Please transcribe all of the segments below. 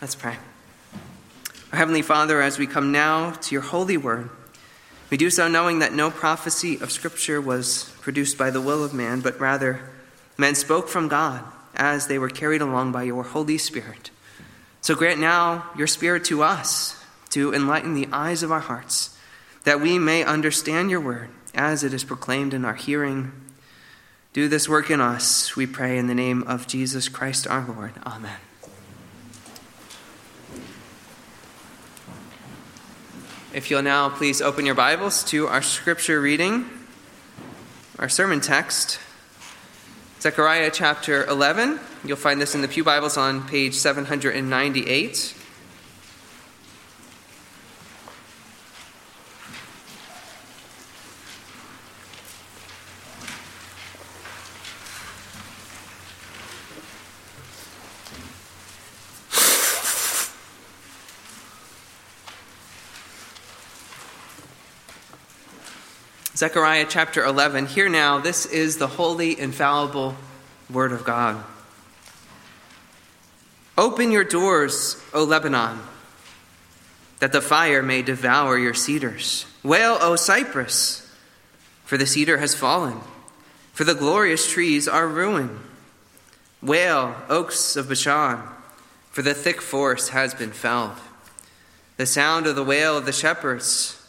Let's pray. Our Heavenly Father, as we come now to your holy word, we do so knowing that no prophecy of Scripture was produced by the will of man, but rather men spoke from God as they were carried along by your Holy Spirit. So grant now your Spirit to us to enlighten the eyes of our hearts, that we may understand your word as it is proclaimed in our hearing. Do this work in us, we pray, in the name of Jesus Christ our Lord. Amen. If you'll now please open your Bibles to our scripture reading, our sermon text, Zechariah chapter 11. You'll find this in the Pew Bibles on page 798. Zechariah chapter 11. Here now, this is the holy, infallible Word of God. Open your doors, O Lebanon, that the fire may devour your cedars. Wail, O cypress, for the cedar has fallen, for the glorious trees are ruined. Wail, oaks of Bashan, for the thick forest has been felled. The sound of the wail of the shepherds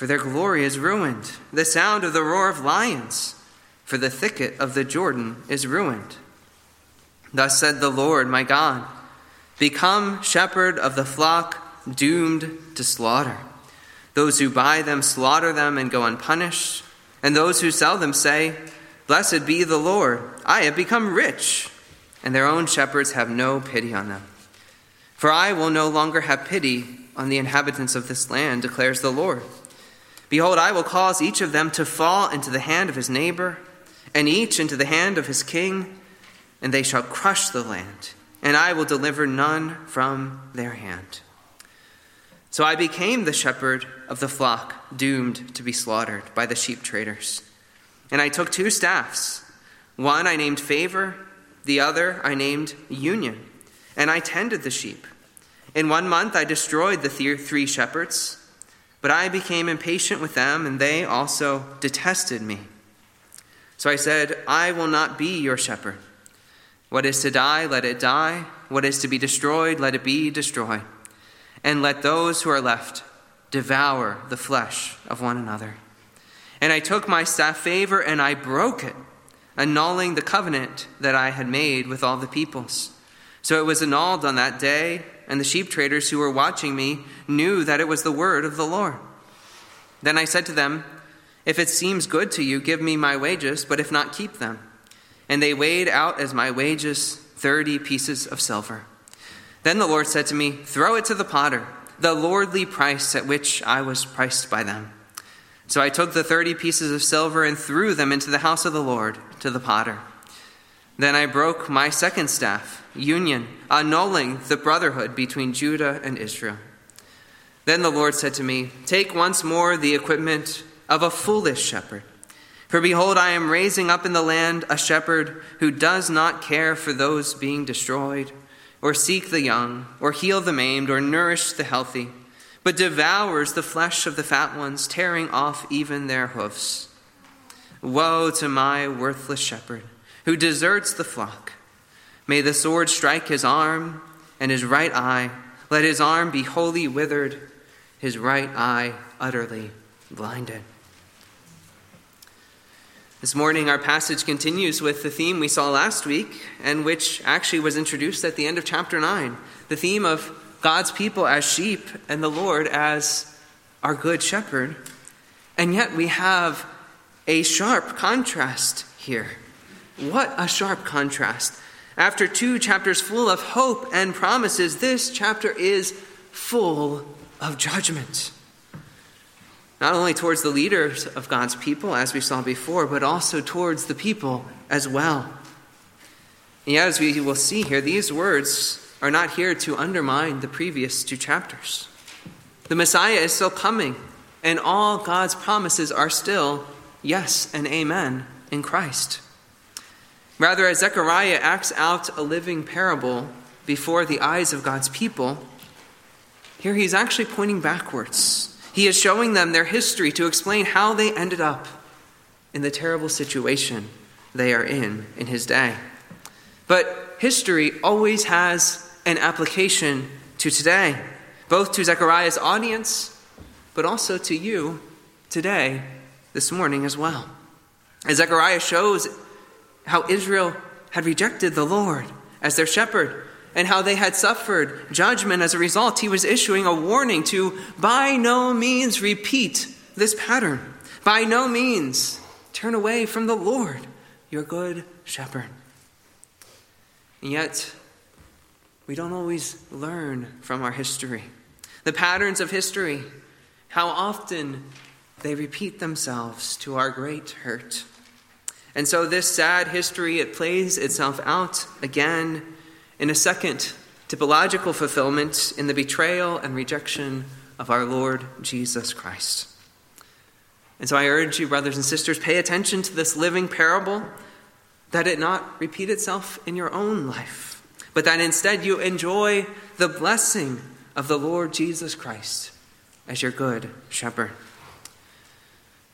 for their glory is ruined. The sound of the roar of lions, for the thicket of the Jordan is ruined. Thus said the Lord my God Become shepherd of the flock doomed to slaughter. Those who buy them slaughter them and go unpunished, and those who sell them say, Blessed be the Lord, I have become rich, and their own shepherds have no pity on them. For I will no longer have pity on the inhabitants of this land, declares the Lord. Behold, I will cause each of them to fall into the hand of his neighbor, and each into the hand of his king, and they shall crush the land, and I will deliver none from their hand. So I became the shepherd of the flock, doomed to be slaughtered by the sheep traders. And I took two staffs. One I named Favor, the other I named Union, and I tended the sheep. In one month I destroyed the three shepherds but I became impatient with them, and they also detested me. So I said, I will not be your shepherd. What is to die, let it die. What is to be destroyed, let it be destroyed. And let those who are left devour the flesh of one another. And I took my staff favor and I broke it, annulling the covenant that I had made with all the peoples. So it was annulled on that day and the sheep traders who were watching me knew that it was the word of the Lord. Then I said to them, If it seems good to you, give me my wages, but if not, keep them. And they weighed out as my wages thirty pieces of silver. Then the Lord said to me, Throw it to the potter, the lordly price at which I was priced by them. So I took the thirty pieces of silver and threw them into the house of the Lord to the potter. Then I broke my second staff, union, annulling the brotherhood between Judah and Israel. Then the Lord said to me, Take once more the equipment of a foolish shepherd. For behold, I am raising up in the land a shepherd who does not care for those being destroyed, or seek the young, or heal the maimed, or nourish the healthy, but devours the flesh of the fat ones, tearing off even their hoofs. Woe to my worthless shepherd! who deserts the flock. May the sword strike his arm and his right eye. Let his arm be wholly withered, his right eye utterly blinded. This morning, our passage continues with the theme we saw last week, and which actually was introduced at the end of chapter 9 the theme of God's people as sheep and the Lord as our good shepherd. And yet, we have a sharp contrast here. What a sharp contrast. After two chapters full of hope and promises, this chapter is full of judgment. Not only towards the leaders of God's people, as we saw before, but also towards the people as well. And yet, as we will see here, these words are not here to undermine the previous two chapters. The Messiah is still coming, and all God's promises are still yes and amen in Christ. Rather, as Zechariah acts out a living parable before the eyes of God's people, here he's actually pointing backwards. He is showing them their history to explain how they ended up in the terrible situation they are in in his day. But history always has an application to today, both to Zechariah's audience, but also to you today, this morning as well. As Zechariah shows how Israel had rejected the Lord as their shepherd and how they had suffered judgment as a result, he was issuing a warning to by no means repeat this pattern. By no means turn away from the Lord, your good shepherd. And yet, we don't always learn from our history. The patterns of history, how often they repeat themselves to our great hurt. And so, this sad history, it plays itself out again in a second typological fulfillment in the betrayal and rejection of our Lord Jesus Christ. And so, I urge you, brothers and sisters, pay attention to this living parable, that it not repeat itself in your own life, but that instead you enjoy the blessing of the Lord Jesus Christ as your good shepherd.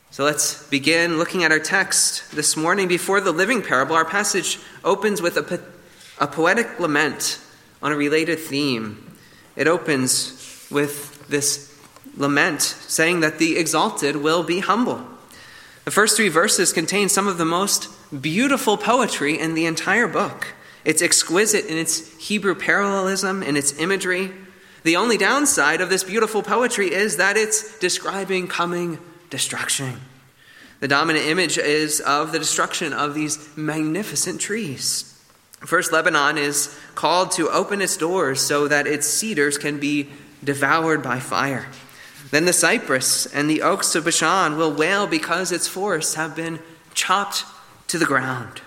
So let's begin looking at our text this morning. Before the living parable, our passage opens with a, po- a poetic lament on a related theme. It opens with this lament saying that the exalted will be humble. The first three verses contain some of the most beautiful poetry in the entire book. It's exquisite in its Hebrew parallelism, in its imagery. The only downside of this beautiful poetry is that it's describing coming destruction. The dominant image is of the destruction of these magnificent trees. First, Lebanon is called to open its doors so that its cedars can be devoured by fire. Then the cypress and the oaks of Bashan will wail because its forests have been chopped to the ground.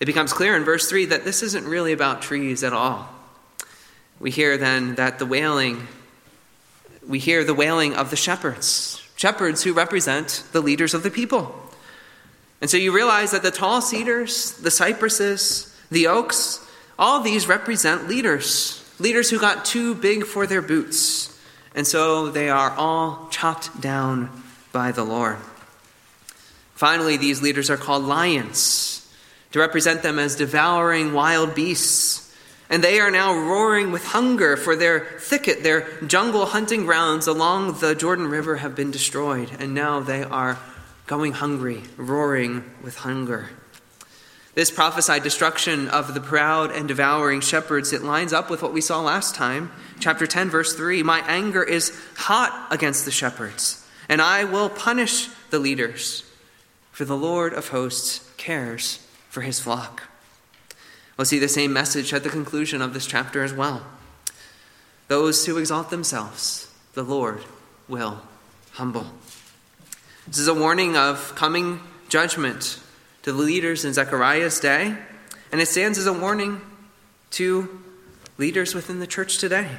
It becomes clear in verse 3 that this isn't really about trees at all. We hear then that the wailing, we hear the wailing of the shepherds shepherds who represent the leaders of the people. And so you realize that the tall cedars, the cypresses, the oaks, all these represent leaders, leaders who got too big for their boots. And so they are all chopped down by the Lord. Finally, these leaders are called lions to represent them as devouring wild beasts and they are now roaring with hunger, for their thicket, their jungle hunting grounds along the Jordan River have been destroyed, and now they are going hungry, roaring with hunger. This prophesied destruction of the proud and devouring shepherds, it lines up with what we saw last time. Chapter 10, verse 3 My anger is hot against the shepherds, and I will punish the leaders, for the Lord of hosts cares for his flock. We'll see the same message at the conclusion of this chapter as well. Those who exalt themselves, the Lord will humble. This is a warning of coming judgment to the leaders in Zechariah's day, and it stands as a warning to leaders within the church today.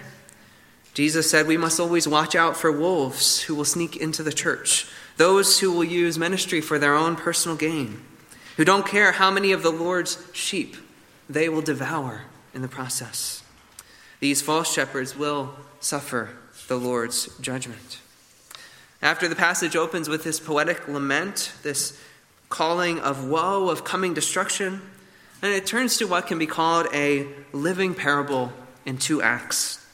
Jesus said we must always watch out for wolves who will sneak into the church, those who will use ministry for their own personal gain, who don't care how many of the Lord's sheep they will devour in the process. These false shepherds will suffer the Lord's judgment. After the passage opens with this poetic lament, this calling of woe, of coming destruction, and it turns to what can be called a living parable in two acts.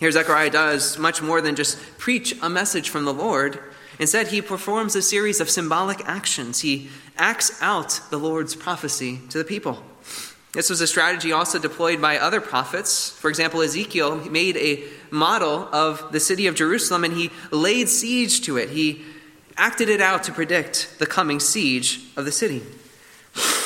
Here, Zechariah does much more than just preach a message from the Lord. Instead, he performs a series of symbolic actions. He acts out the Lord's prophecy to the people. This was a strategy also deployed by other prophets. For example, Ezekiel made a model of the city of Jerusalem and he laid siege to it. He acted it out to predict the coming siege of the city.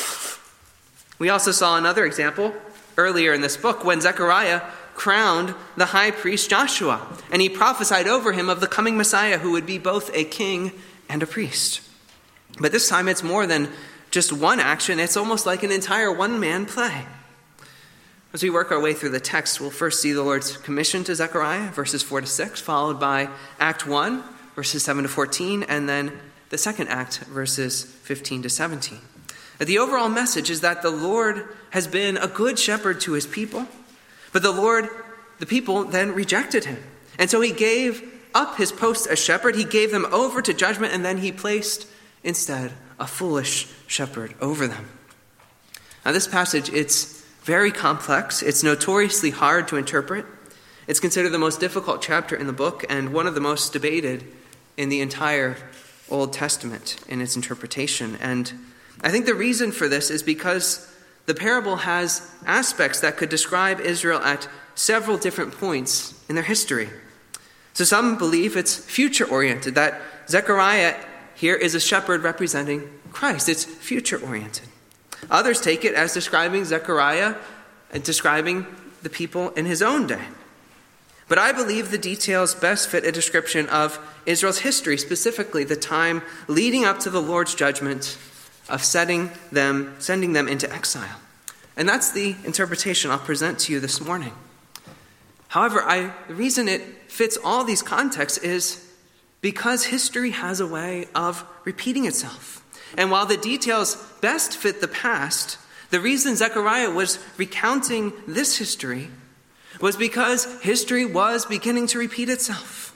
We also saw another example earlier in this book when Zechariah crowned the high priest Joshua, and he prophesied over him of the coming Messiah who would be both a king and a priest. But this time it's more than just one action, it's almost like an entire one man play. As we work our way through the text, we'll first see the Lord's commission to Zechariah, verses 4 to 6, followed by Act 1, verses 7 to 14, and then the second act, verses 15 to 17. The overall message is that the Lord has been a good shepherd to his people, But the Lord, the people then rejected him. And so he gave up his post as shepherd, he gave them over to judgment, and then he placed instead a foolish shepherd over them. Now, this passage, it's very complex. It's notoriously hard to interpret. It's considered the most difficult chapter in the book and one of the most debated in the entire Old Testament in its interpretation. And I think the reason for this is because the parable has aspects that could describe Israel at several different points in their history. So some believe it's future oriented, that Zechariah here is a shepherd representing Christ. It's future oriented. Others take it as describing Zechariah and describing the people in his own day. But I believe the details best fit a description of Israel's history, specifically the time leading up to the Lord's judgment of setting them, sending them into exile. And that's the interpretation I'll present to you this morning. However, I, the reason it fits all these contexts is because history has a way of repeating itself. And while the details best fit the past, the reason Zechariah was recounting this history was because history was beginning to repeat itself.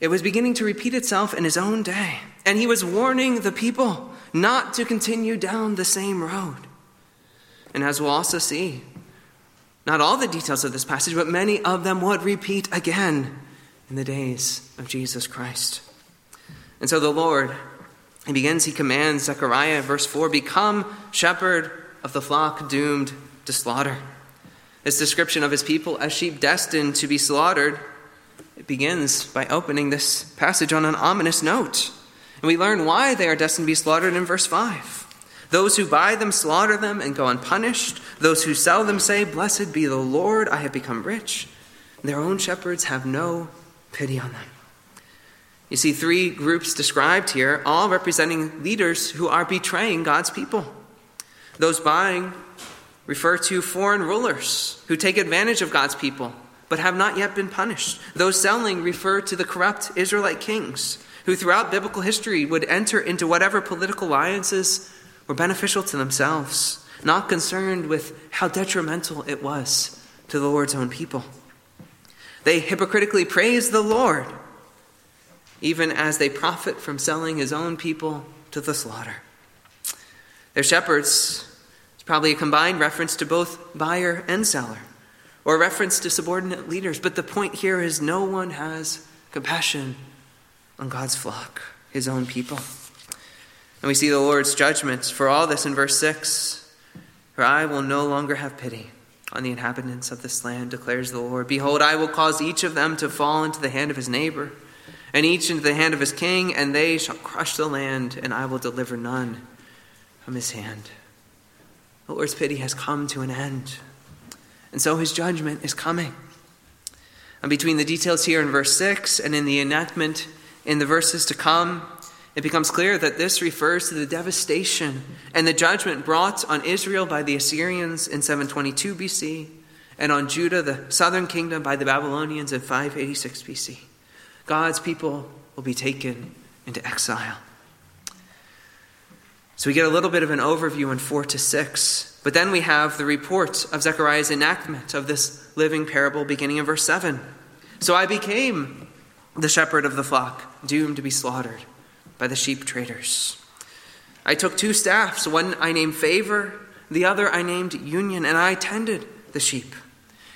It was beginning to repeat itself in his own day. And he was warning the people not to continue down the same road. And as we'll also see, not all the details of this passage, but many of them would repeat again in the days of Jesus Christ. And so the Lord, he begins, he commands Zechariah, verse 4 Become shepherd of the flock doomed to slaughter. This description of his people as sheep destined to be slaughtered, it begins by opening this passage on an ominous note. And we learn why they are destined to be slaughtered in verse 5. Those who buy them slaughter them and go unpunished. Those who sell them say, Blessed be the Lord, I have become rich. Their own shepherds have no pity on them. You see three groups described here, all representing leaders who are betraying God's people. Those buying refer to foreign rulers who take advantage of God's people but have not yet been punished. Those selling refer to the corrupt Israelite kings who, throughout biblical history, would enter into whatever political alliances were beneficial to themselves, not concerned with how detrimental it was to the Lord's own people. They hypocritically praise the Lord, even as they profit from selling his own people to the slaughter. Their shepherds is probably a combined reference to both buyer and seller, or reference to subordinate leaders, but the point here is no one has compassion on God's flock, his own people. And we see the Lord's judgments for all this in verse 6 For I will no longer have pity on the inhabitants of this land, declares the Lord. Behold, I will cause each of them to fall into the hand of his neighbor, and each into the hand of his king, and they shall crush the land, and I will deliver none from his hand. The Lord's pity has come to an end, and so his judgment is coming. And between the details here in verse 6 and in the enactment in the verses to come, it becomes clear that this refers to the devastation and the judgment brought on Israel by the Assyrians in 722 BC and on Judah, the southern kingdom, by the Babylonians in 586 BC. God's people will be taken into exile. So we get a little bit of an overview in 4 to 6, but then we have the report of Zechariah's enactment of this living parable beginning in verse 7. So I became the shepherd of the flock, doomed to be slaughtered by the sheep traders. I took two staffs, one I named Favor, the other I named Union, and I tended the sheep.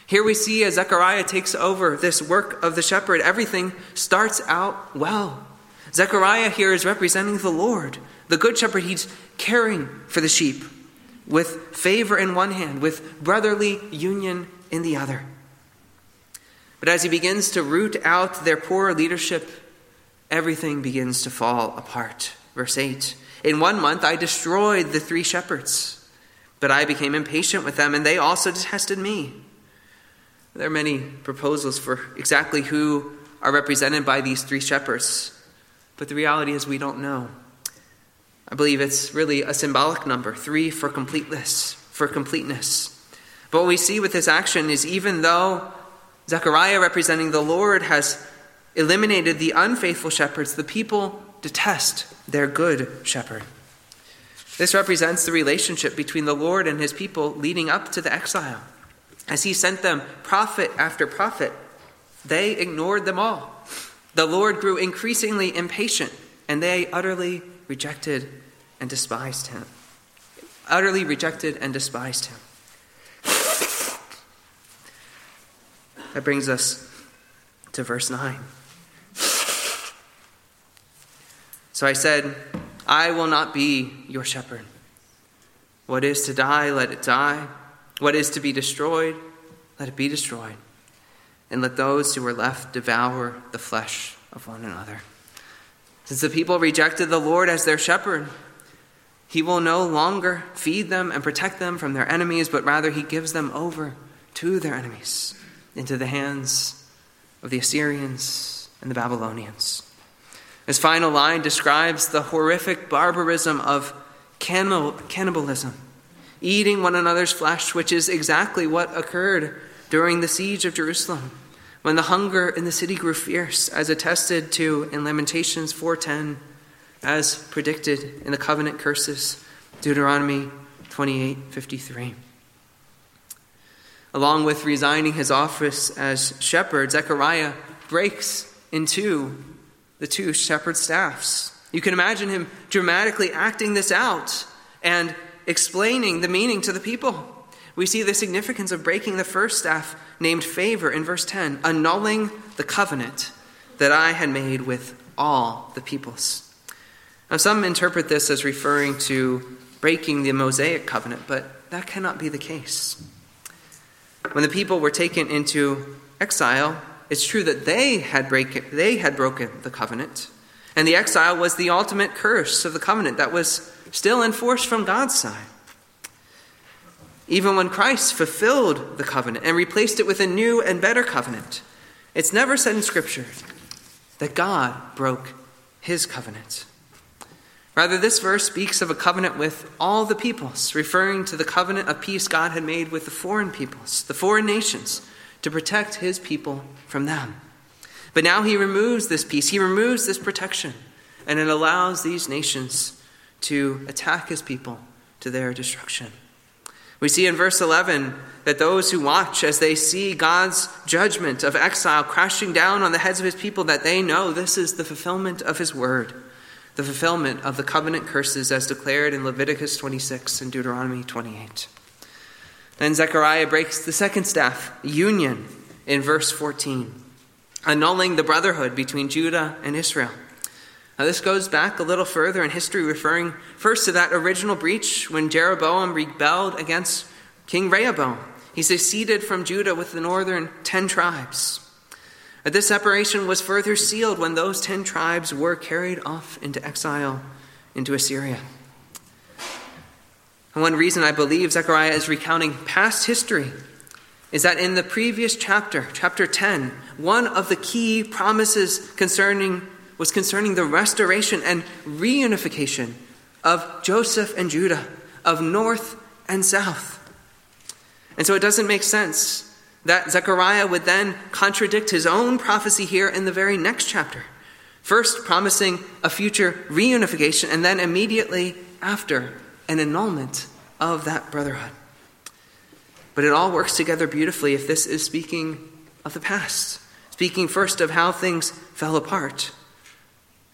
Here we see as Zechariah takes over this work of the shepherd, everything starts out well. Zechariah here is representing the Lord, the good shepherd. He's caring for the sheep with favor in one hand, with brotherly union in the other. But as he begins to root out their poor leadership everything begins to fall apart. Verse 8 In one month I destroyed the three shepherds, but I became impatient with them, and they also detested me. There are many proposals for exactly who are represented by these three shepherds, but the reality is we don't know. I believe it's really a symbolic number, three for completeness, for completeness. But what we see with this action is even though Zechariah, representing the Lord, has eliminated the unfaithful shepherds, the people detest their good shepherd. This represents the relationship between the Lord and his people leading up to the exile. As he sent them prophet after prophet, they ignored them all. The Lord grew increasingly impatient, and they utterly rejected and despised him. Utterly rejected and despised him. That brings us to verse 9. So I said, I will not be your shepherd. What is to die, let it die. What is to be destroyed, let it be destroyed. And let those who are left devour the flesh of one another. Since the people rejected the Lord as their shepherd, he will no longer feed them and protect them from their enemies, but rather he gives them over to their enemies, into the hands of the Assyrians and the Babylonians. His final line describes the horrific barbarism of cannibalism, eating one another's flesh, which is exactly what occurred during the siege of Jerusalem, when the hunger in the city grew fierce, as attested to in Lamentations 4:10, as predicted in the covenant curses, Deuteronomy 28:53. Along with resigning his office as shepherd, Zechariah breaks into the two shepherd staffs. You can imagine him dramatically acting this out and explaining the meaning to the people. We see the significance of breaking the first staff named favor in verse 10, annulling the covenant that I had made with all the peoples. Now, some interpret this as referring to breaking the Mosaic covenant, but that cannot be the case. When the people were taken into exile, it's true that they had, break, they had broken the covenant, and the exile was the ultimate curse of the covenant that was still enforced from God's side. Even when Christ fulfilled the covenant and replaced it with a new and better covenant, it's never said in Scripture that God broke his covenant. Rather, this verse speaks of a covenant with all the peoples, referring to the covenant of peace God had made with the foreign peoples, the foreign nations, to protect his people from them. But now he removes this peace, he removes this protection, and it allows these nations to attack his people to their destruction. We see in verse 11 that those who watch as they see God's judgment of exile crashing down on the heads of his people, that they know this is the fulfillment of his word the fulfillment of the covenant curses as declared in Leviticus 26 and Deuteronomy 28. Then Zechariah breaks the second staff, union, in verse 14, annulling the brotherhood between Judah and Israel. Now, this goes back a little further in history, referring first to that original breach when Jeroboam rebelled against King Rehoboam. He seceded from Judah with the northern ten tribes. This separation was further sealed when those ten tribes were carried off into exile into Assyria. And one reason I believe Zechariah is recounting past history is that in the previous chapter, chapter 10, one of the key promises concerning was concerning the restoration and reunification of Joseph and Judah, of north and south. And so it doesn't make sense that Zechariah would then contradict his own prophecy here in the very next chapter. First, promising a future reunification, and then immediately after, an annulment of that brotherhood. But it all works together beautifully if this is speaking of the past, speaking first of how things fell apart,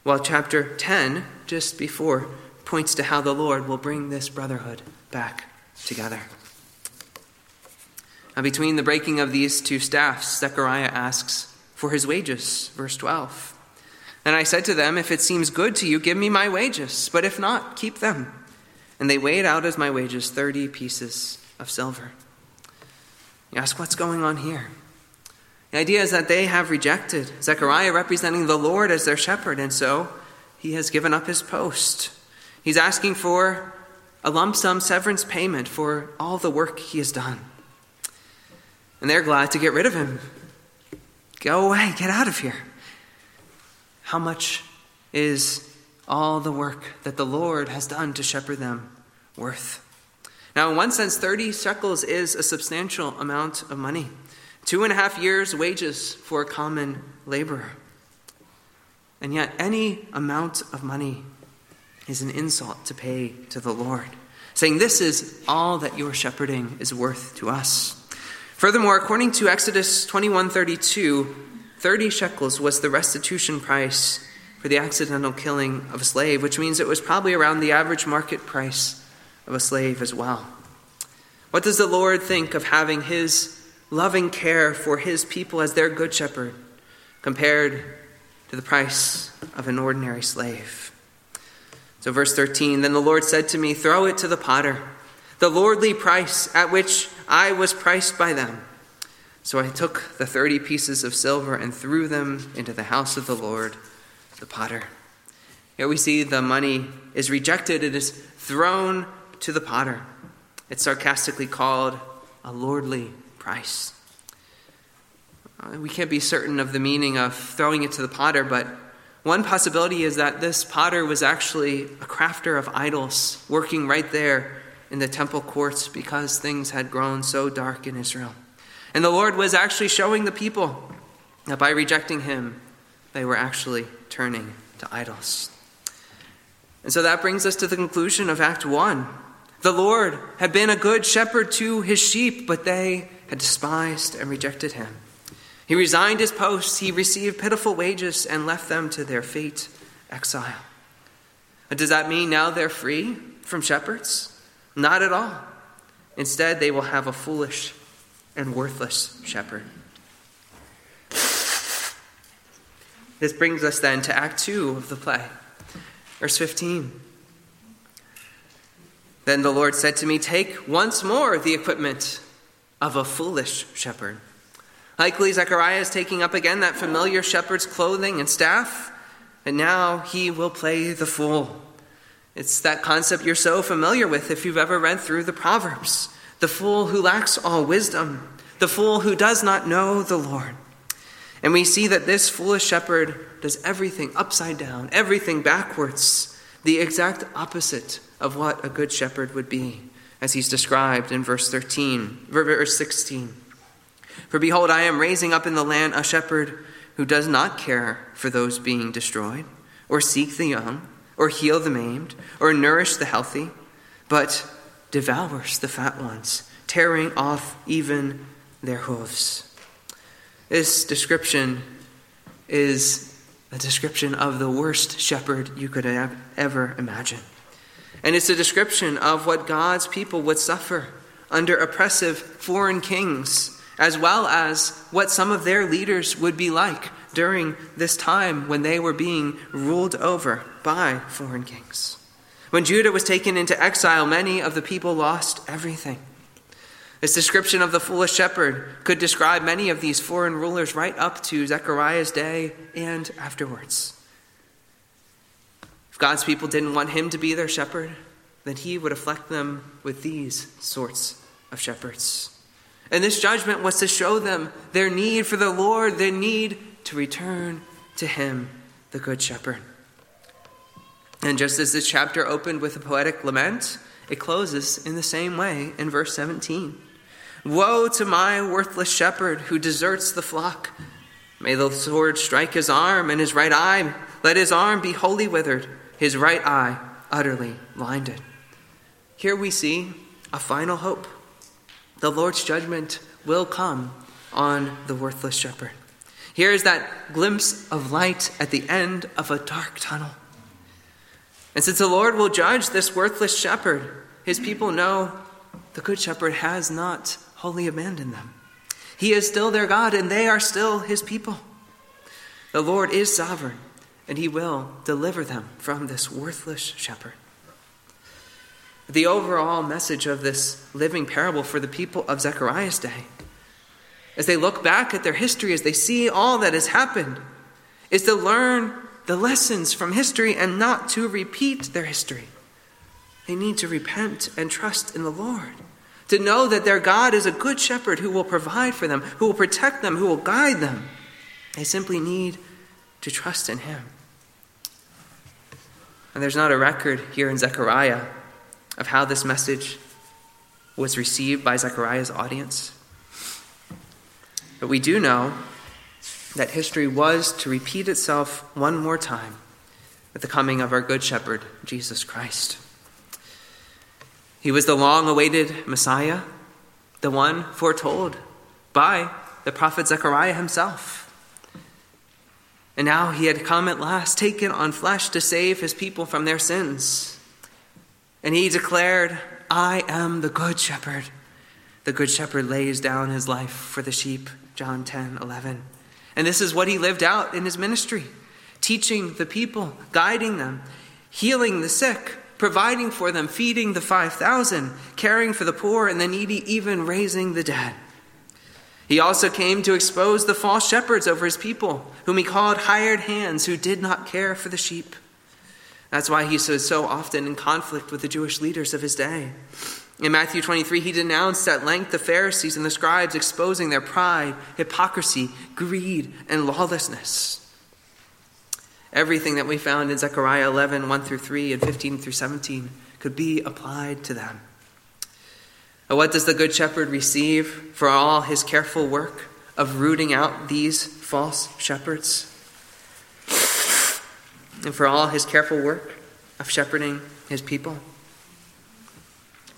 while chapter 10, just before, points to how the Lord will bring this brotherhood back together. Now, between the breaking of these two staffs, Zechariah asks for his wages, verse 12. And I said to them, If it seems good to you, give me my wages, but if not, keep them. And they weighed out as my wages 30 pieces of silver. You ask, what's going on here? The idea is that they have rejected Zechariah representing the Lord as their shepherd, and so he has given up his post. He's asking for a lump sum severance payment for all the work he has done and they're glad to get rid of him. Go away, get out of here. How much is all the work that the Lord has done to shepherd them worth? Now, in one sense, 30 shekels is a substantial amount of money. Two and a half years' wages for a common laborer. And yet, any amount of money is an insult to pay to the Lord, saying, This is all that your shepherding is worth to us. Furthermore, according to Exodus 21:32, 30 shekels was the restitution price for the accidental killing of a slave, which means it was probably around the average market price of a slave as well. What does the Lord think of having his loving care for his people as their good shepherd compared to the price of an ordinary slave? So, verse 13 Then the Lord said to me, Throw it to the potter, the lordly price at which I was priced by them. So I took the thirty pieces of silver and threw them into the house of the Lord, the potter. Here we see the money is rejected, it is thrown to the potter. It's sarcastically called a lordly price. Uh, we can't be certain of the meaning of throwing it to the potter, but one possibility is that this potter was actually a crafter of idols working right there in the temple courts because things had grown so dark in Israel. And the Lord was actually showing the people that by rejecting him, they were actually turning to idols. And so that brings us to the conclusion of Act 1. The Lord had been a good shepherd to his sheep, but they had despised and rejected him. He resigned his post, he received pitiful wages, and left them to their fate, exile. Does that mean now they're free from shepherds? Not at all. Instead, they will have a foolish and worthless shepherd. This brings us then to Act 2 of the play. Verse 15. Then the Lord said to me, Take once more the equipment of a foolish shepherd. Likely, Zechariah is taking up again that familiar shepherd's clothing and staff, and now he will play the fool. It's that concept you're so familiar with if you've ever read through the Proverbs. The fool who lacks all wisdom, the fool who does not know the Lord. And we see that this foolish shepherd does everything upside down, everything backwards, the exact opposite of what a good shepherd would be, as he's described in verse 13, verse 16. For behold, I am raising up in the land a shepherd who does not care for those being destroyed, or seek the young or heal the maimed, or nourish the healthy, but devours the fat ones, tearing off even their hooves. This description is a description of the worst shepherd you could ever imagine. And it's a description of what God's people would suffer under oppressive foreign kings, as well as what some of their leaders would be like during this time when they were being ruled over by foreign kings. When Judah was taken into exile, many of the people lost everything. This description of the foolish shepherd could describe many of these foreign rulers right up to Zechariah's day and afterwards. If God's people didn't want him to be their shepherd, then he would afflict them with these sorts of shepherds. And this judgment was to show them their need for the Lord, their need to return to him, the Good Shepherd. And just as this chapter opened with a poetic lament, it closes in the same way in verse 17. Woe to my worthless shepherd who deserts the flock. May the sword strike his arm and his right eye. Let his arm be wholly withered, his right eye utterly blinded. Here we see a final hope. The Lord's judgment will come on the worthless shepherd. Here is that glimpse of light at the end of a dark tunnel. And since the Lord will judge this worthless shepherd, his people know the good shepherd has not wholly abandoned them. He is still their God, and they are still his people. The Lord is sovereign, and he will deliver them from this worthless shepherd. The overall message of this living parable for the people of Zechariah's day as they look back at their history, as they see all that has happened, is to learn the lessons from history and not to repeat their history. They need to repent and trust in the Lord, to know that their God is a good shepherd who will provide for them, who will protect them, who will guide them. They simply need to trust in Him. And there's not a record here in Zechariah of how this message was received by Zechariah's audience. But we do know that history was to repeat itself one more time at the coming of our Good Shepherd, Jesus Christ. He was the long awaited Messiah, the one foretold by the prophet Zechariah himself. And now he had come at last, taken on flesh to save his people from their sins. And he declared, I am the good shepherd. The good shepherd lays down his life for the sheep, John 10 11. And this is what he lived out in his ministry teaching the people, guiding them, healing the sick, providing for them, feeding the 5,000, caring for the poor and the needy, even raising the dead. He also came to expose the false shepherds over his people, whom he called hired hands who did not care for the sheep. That's why he was so often in conflict with the Jewish leaders of his day. In Matthew 23, he denounced at length the Pharisees and the scribes, exposing their pride, hypocrisy, greed, and lawlessness. Everything that we found in Zechariah 11, 1 through 3, and 15 through 17 could be applied to them. And what does the Good Shepherd receive for all his careful work of rooting out these false shepherds? And for all his careful work of shepherding his people?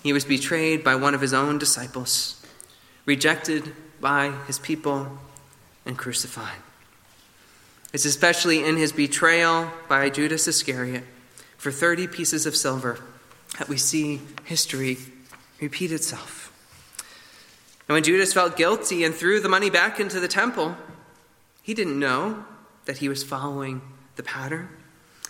He was betrayed by one of his own disciples, rejected by his people, and crucified. It's especially in his betrayal by Judas Iscariot for 30 pieces of silver that we see history repeat itself. And when Judas felt guilty and threw the money back into the temple, he didn't know that he was following the pattern.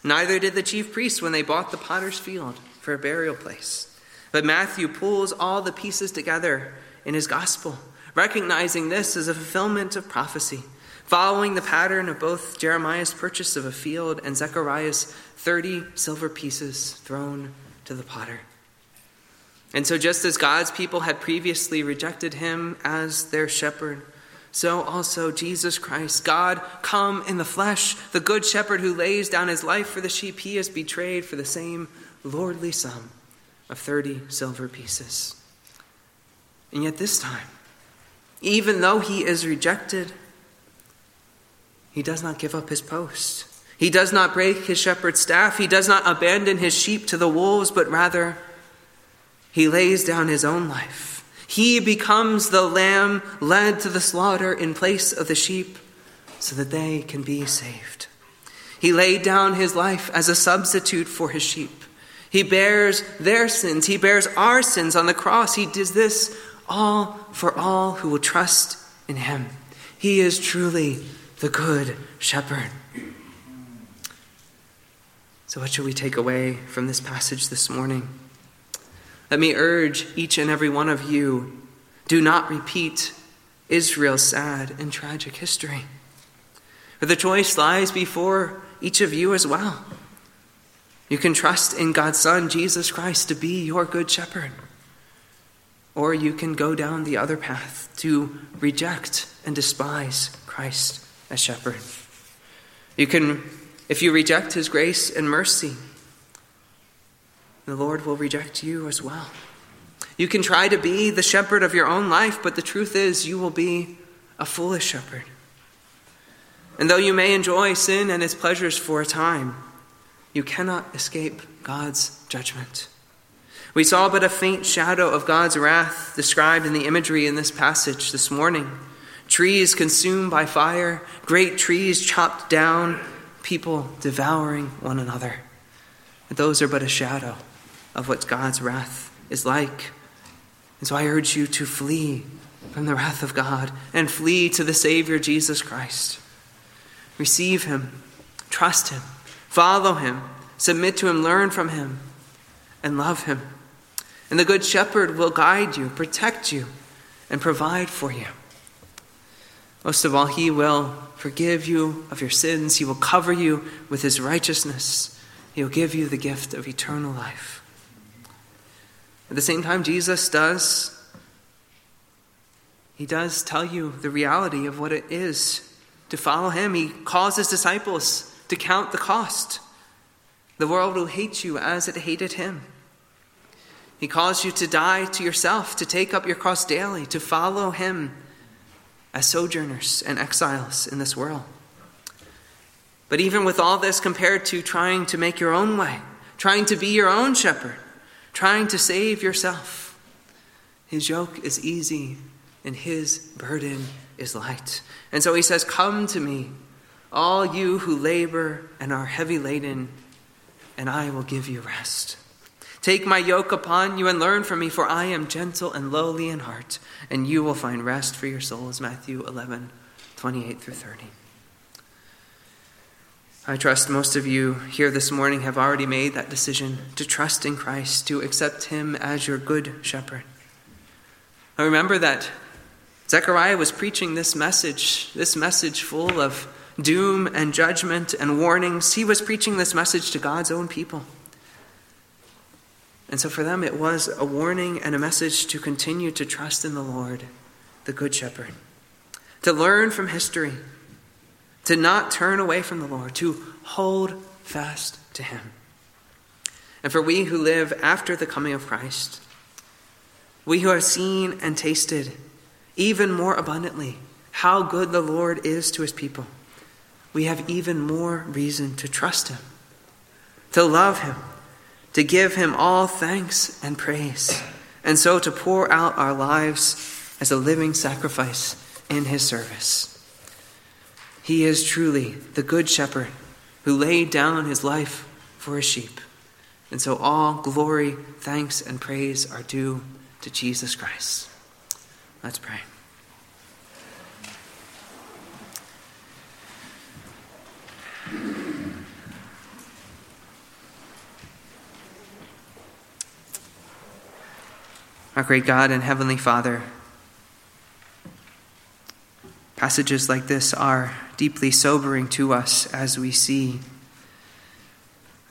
Neither did the chief priests when they bought the potter's field for a burial place. But Matthew pulls all the pieces together in his gospel, recognizing this as a fulfillment of prophecy, following the pattern of both Jeremiah's purchase of a field and Zechariah's 30 silver pieces thrown to the potter. And so, just as God's people had previously rejected him as their shepherd, so also Jesus Christ, God come in the flesh, the good shepherd who lays down his life for the sheep, he is betrayed for the same lordly sum of 30 silver pieces. And yet, this time, even though he is rejected, he does not give up his post. He does not break his shepherd's staff. He does not abandon his sheep to the wolves, but rather, he lays down his own life. He becomes the lamb led to the slaughter in place of the sheep so that they can be saved. He laid down his life as a substitute for his sheep. He bears their sins. He bears our sins on the cross. He does this all for all who will trust in him. He is truly the good shepherd. So, what should we take away from this passage this morning? Let me urge each and every one of you do not repeat Israel's sad and tragic history. For the choice lies before each of you as well. You can trust in God's Son, Jesus Christ, to be your good shepherd. Or you can go down the other path to reject and despise Christ as shepherd. You can, if you reject his grace and mercy, the Lord will reject you as well. You can try to be the shepherd of your own life, but the truth is, you will be a foolish shepherd. And though you may enjoy sin and its pleasures for a time, you cannot escape God's judgment. We saw but a faint shadow of God's wrath described in the imagery in this passage this morning. Trees consumed by fire, great trees chopped down, people devouring one another. And those are but a shadow of what God's wrath is like. And so I urge you to flee from the wrath of God and flee to the Savior Jesus Christ. Receive Him, trust Him, follow Him, submit to Him, learn from Him, and love Him. And the Good Shepherd will guide you, protect you, and provide for you. Most of all, He will forgive you of your sins, He will cover you with His righteousness, He will give you the gift of eternal life. At the same time, Jesus does, he does tell you the reality of what it is to follow him. He calls his disciples to count the cost. The world will hate you as it hated him. He calls you to die to yourself, to take up your cross daily, to follow him as sojourners and exiles in this world. But even with all this compared to trying to make your own way, trying to be your own shepherd, trying to save yourself. His yoke is easy and his burden is light. And so he says, Come to me, all you who labor and are heavy laden, and I will give you rest. Take my yoke upon you and learn from me, for I am gentle and lowly in heart, and you will find rest for your souls. Matthew 11, 28 through 30. I trust most of you here this morning have already made that decision to trust in Christ, to accept Him as your good shepherd. I remember that Zechariah was preaching this message, this message full of doom and judgment and warnings. He was preaching this message to God's own people. And so for them, it was a warning and a message to continue to trust in the Lord, the Good Shepherd, to learn from history, to not turn away from the Lord, to hold fast to Him. And for we who live after the coming of Christ, we who have seen and tasted even more abundantly how good the Lord is to His people, we have even more reason to trust Him, to love Him to give him all thanks and praise, and so to pour out our lives as a living sacrifice in his service. He is truly the good shepherd who laid down his life for his sheep. And so all glory, thanks, and praise are due to Jesus Christ. Let's pray. Our great God and Heavenly Father, passages like this are deeply sobering to us as we see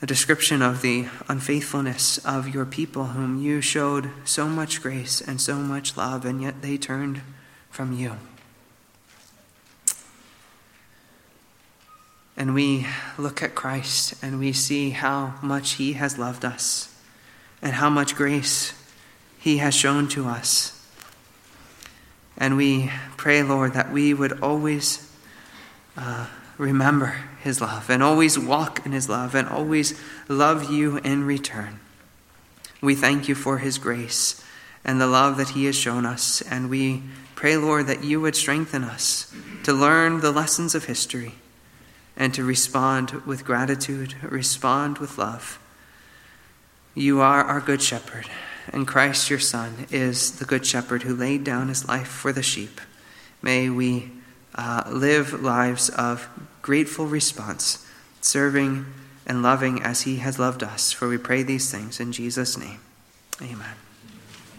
a description of the unfaithfulness of your people, whom you showed so much grace and so much love, and yet they turned from you. And we look at Christ and we see how much he has loved us and how much grace he has shown to us. And we pray, Lord, that we would always uh, remember his love and always walk in his love and always love you in return. We thank you for his grace and the love that he has shown us. And we pray, Lord, that you would strengthen us to learn the lessons of history and to respond with gratitude, respond with love. You are our good shepherd and Christ your Son is the Good Shepherd who laid down his life for the sheep. May we uh, live lives of grateful response, serving and loving as he has loved us. For we pray these things in Jesus' name. Amen.